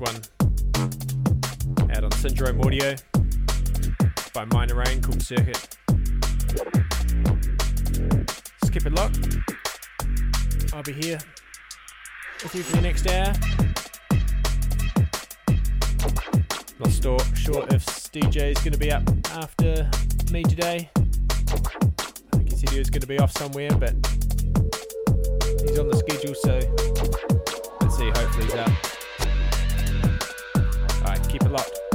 one out on Syndrome Audio by Minor Rain called Circuit. Skip it lock. I'll be here with you for the next hour. Not store, sure if DJ is going to be up after me today. I think he was going to be off somewhere, but he's on the schedule, so let's see. Hopefully, he's up. Keep it locked.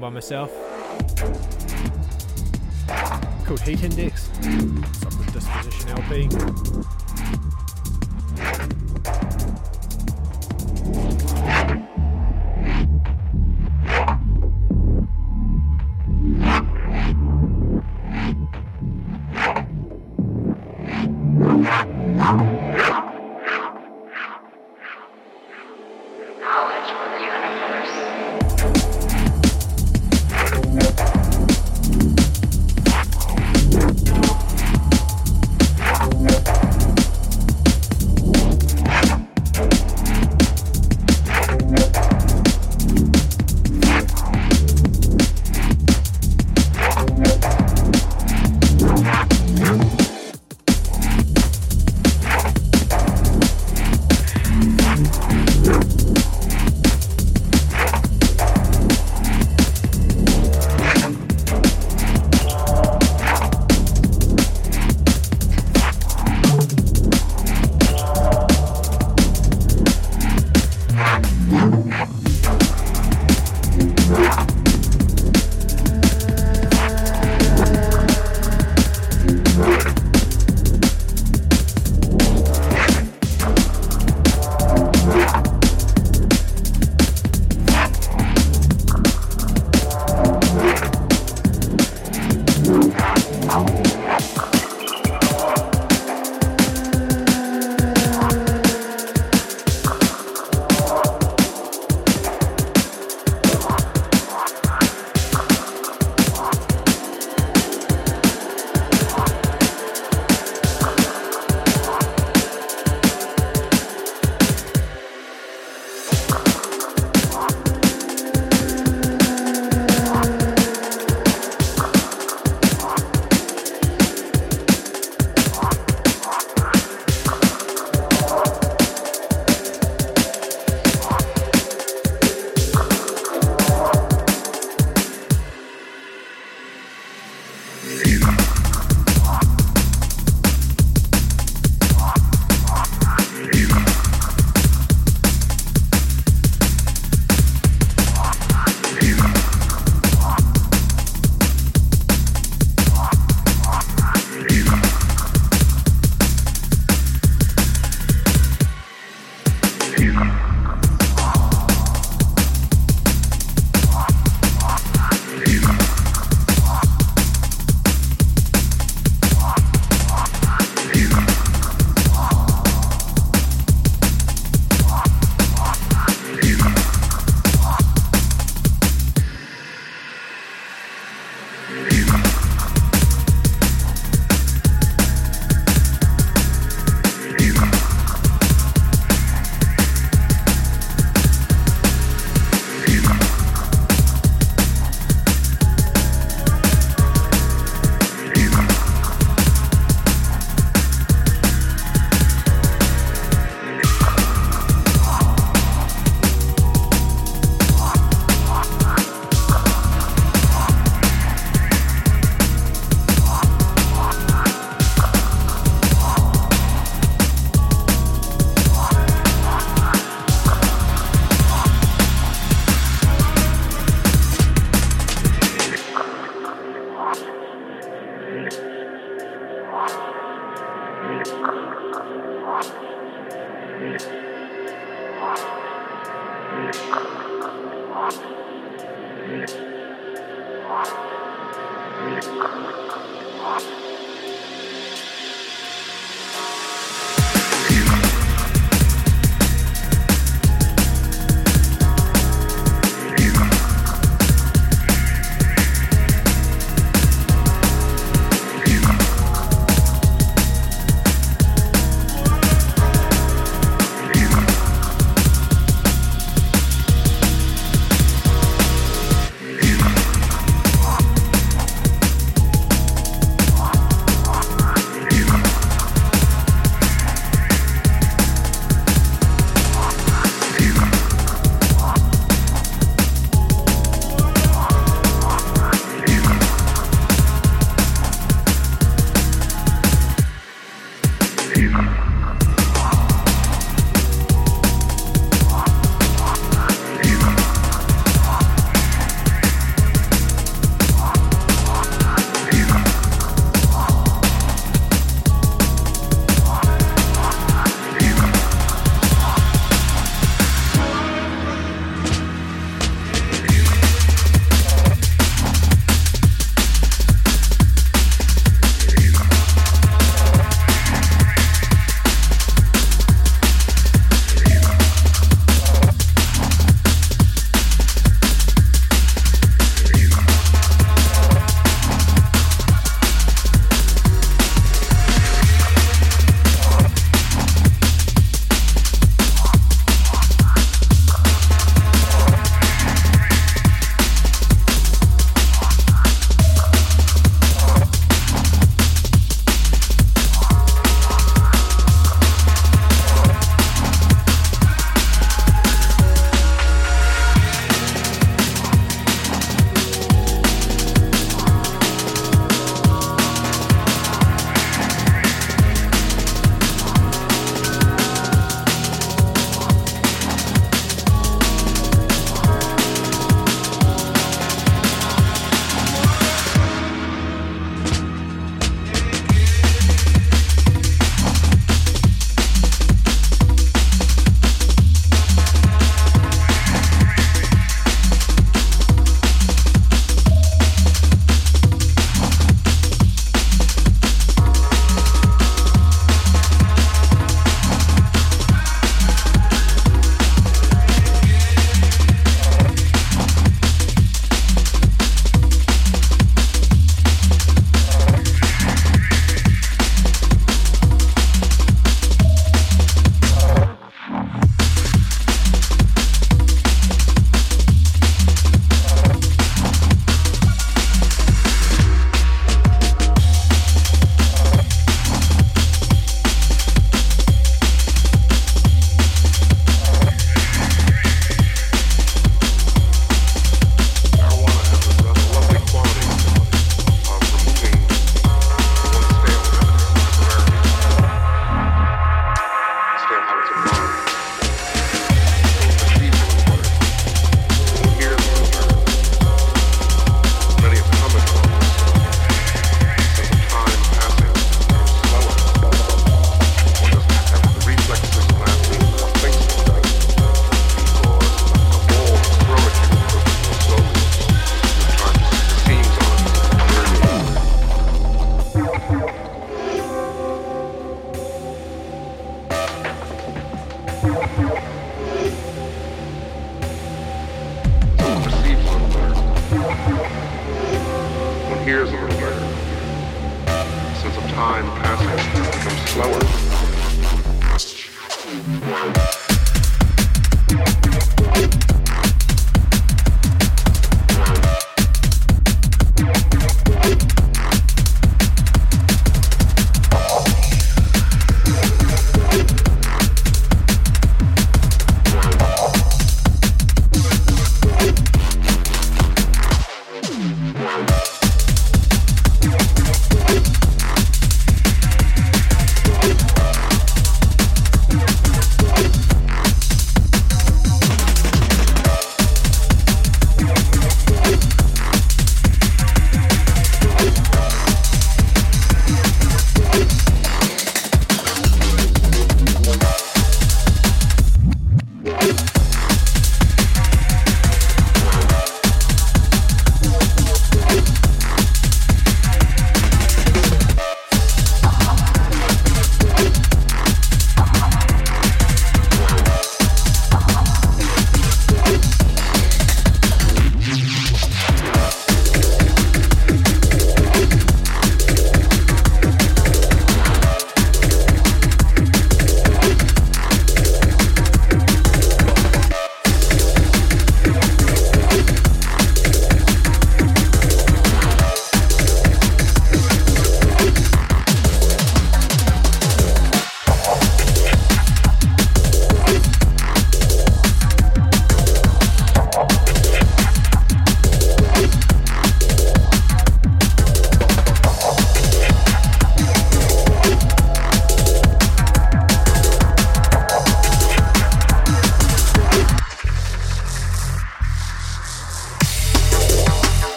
By myself. Called Heat Index.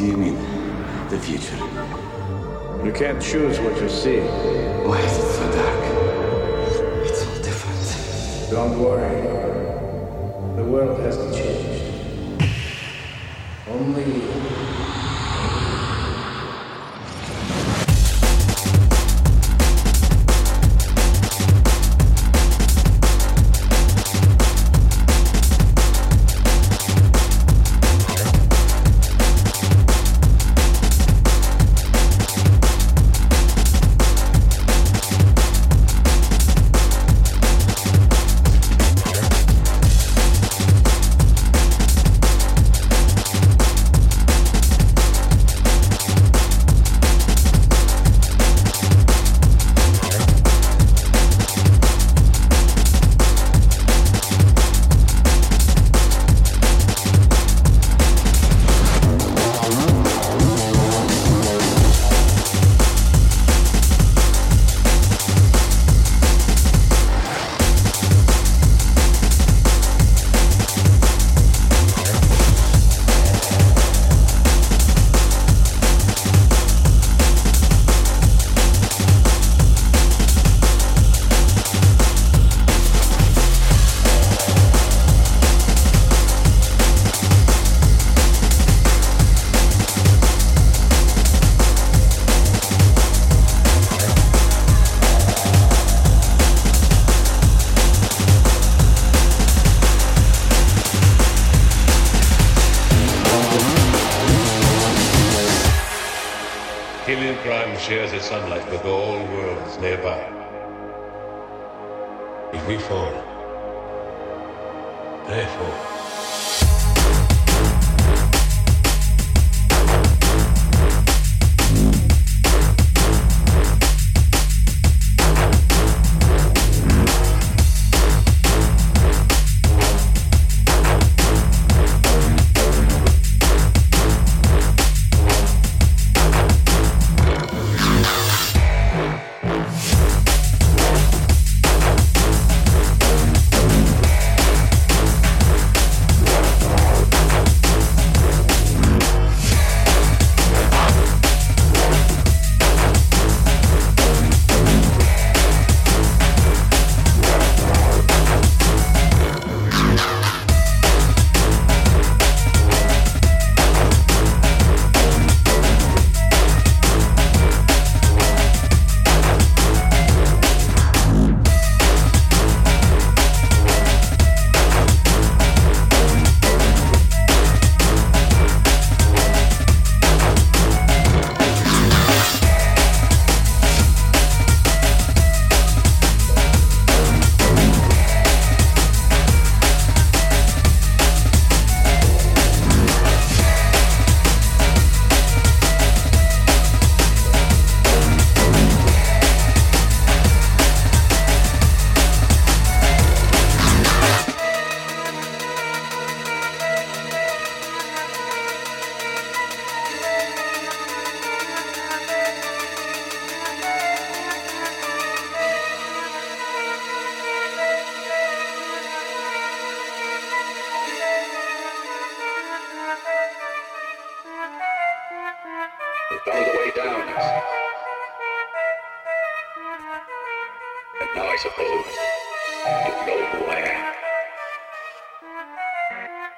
Do you mean? The future? You can't choose what you see. Why is it so dark? It's all different. Don't worry. The world hasn't nearby. If we fall, therefore. suppose, to nowhere.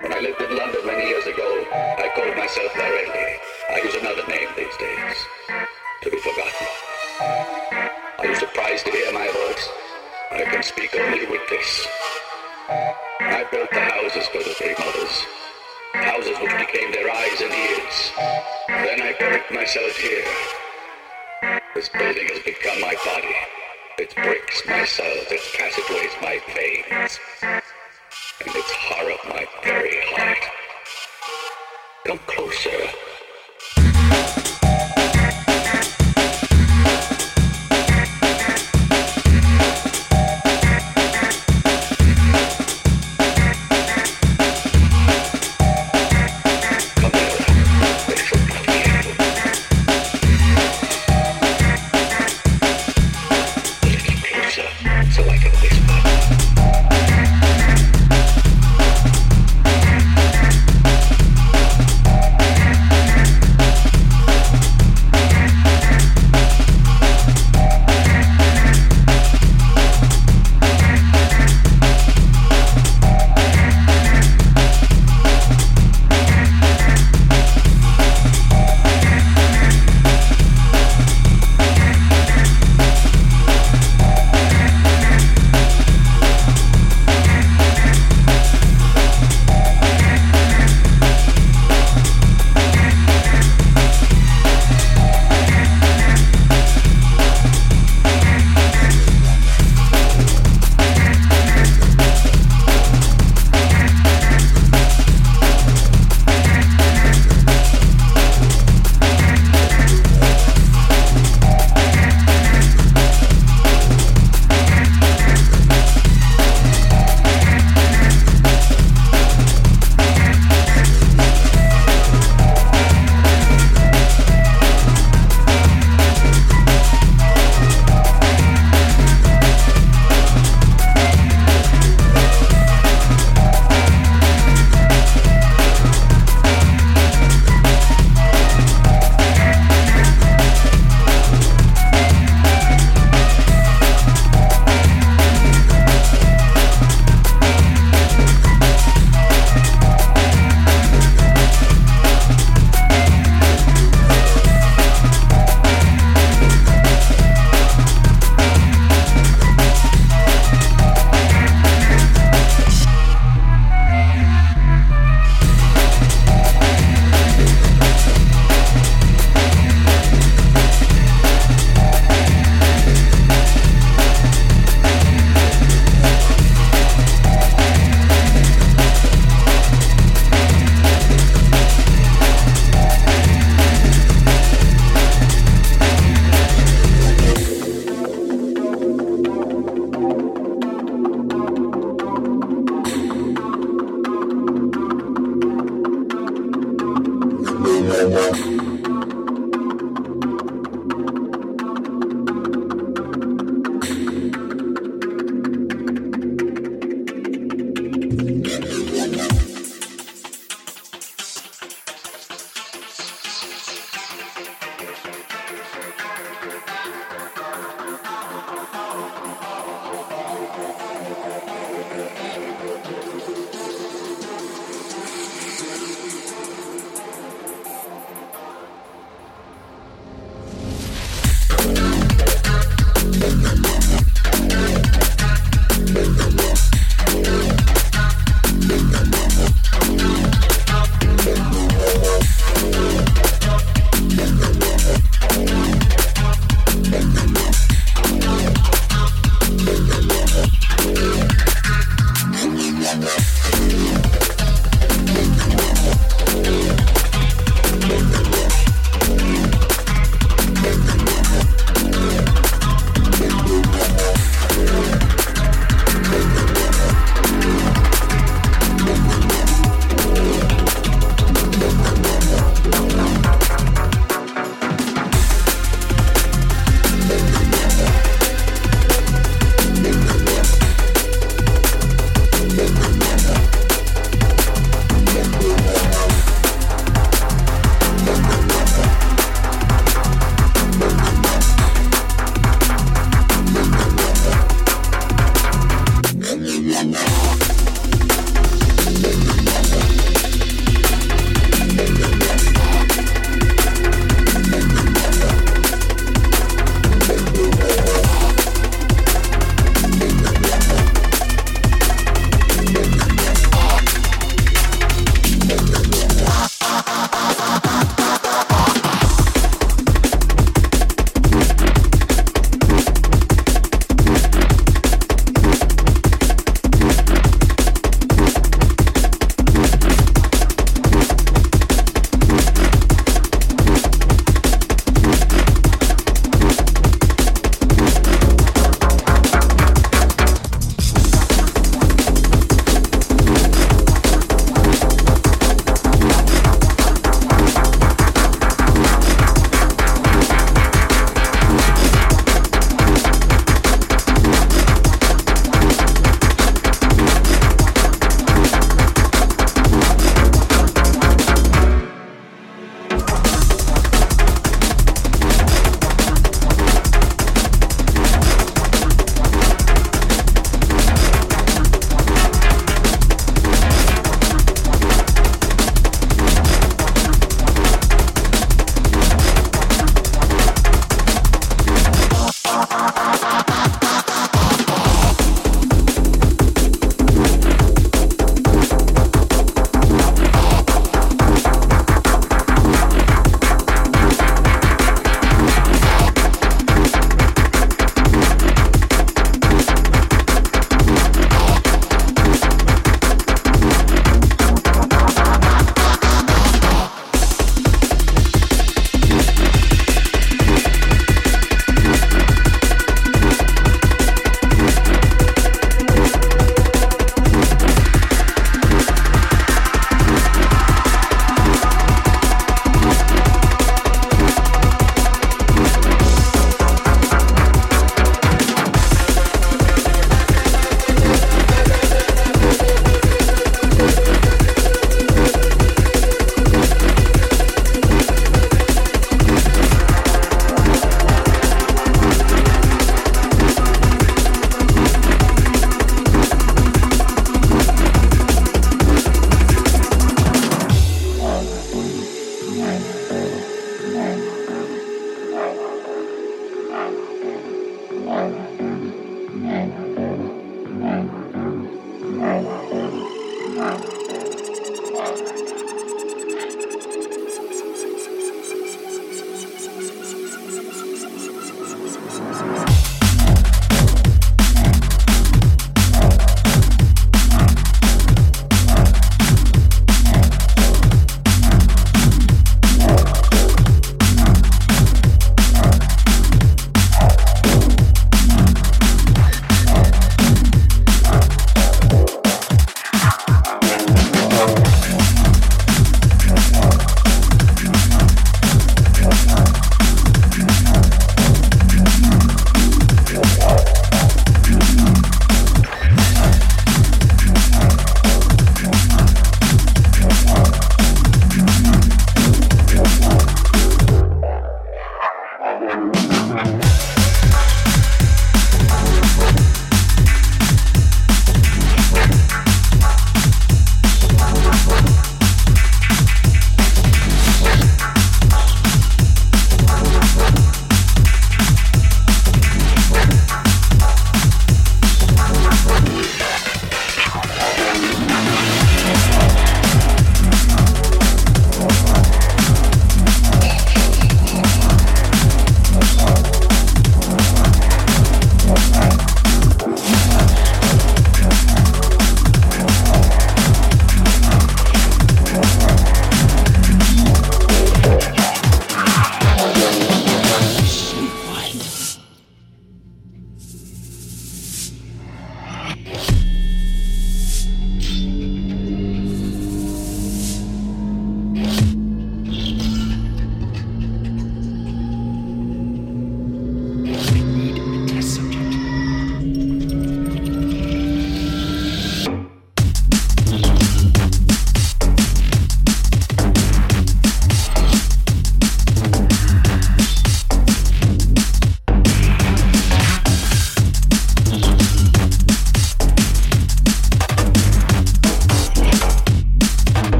When I lived in London many years ago, I called myself Varelli. I use another name these days, to be forgotten. Are you surprised to hear my voice? I can speak only with this. I built the houses for the three mothers, houses which became their eyes and ears. Then I buried myself here. This building has become my body. It breaks my soul, it cataplays my veins.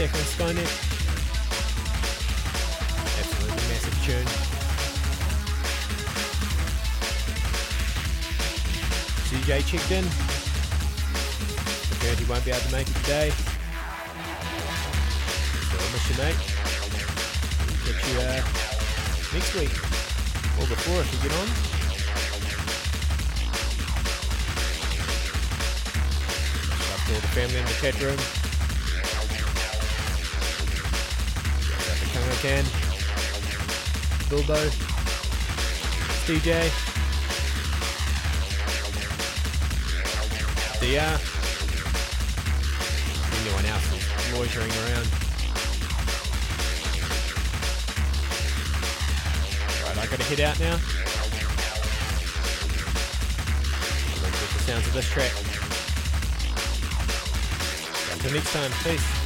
Stakka & Skynet. Absolutely massive tune. CJ checked in. He won't be able to make it today. So I miss you, mate catch you uh, next week or before if you get on. All the family in the chat room. Can, Bilbo, DJ, DR, anyone else loitering around. Right, I gotta head out now. Get the sounds of this track. Until next time, peace.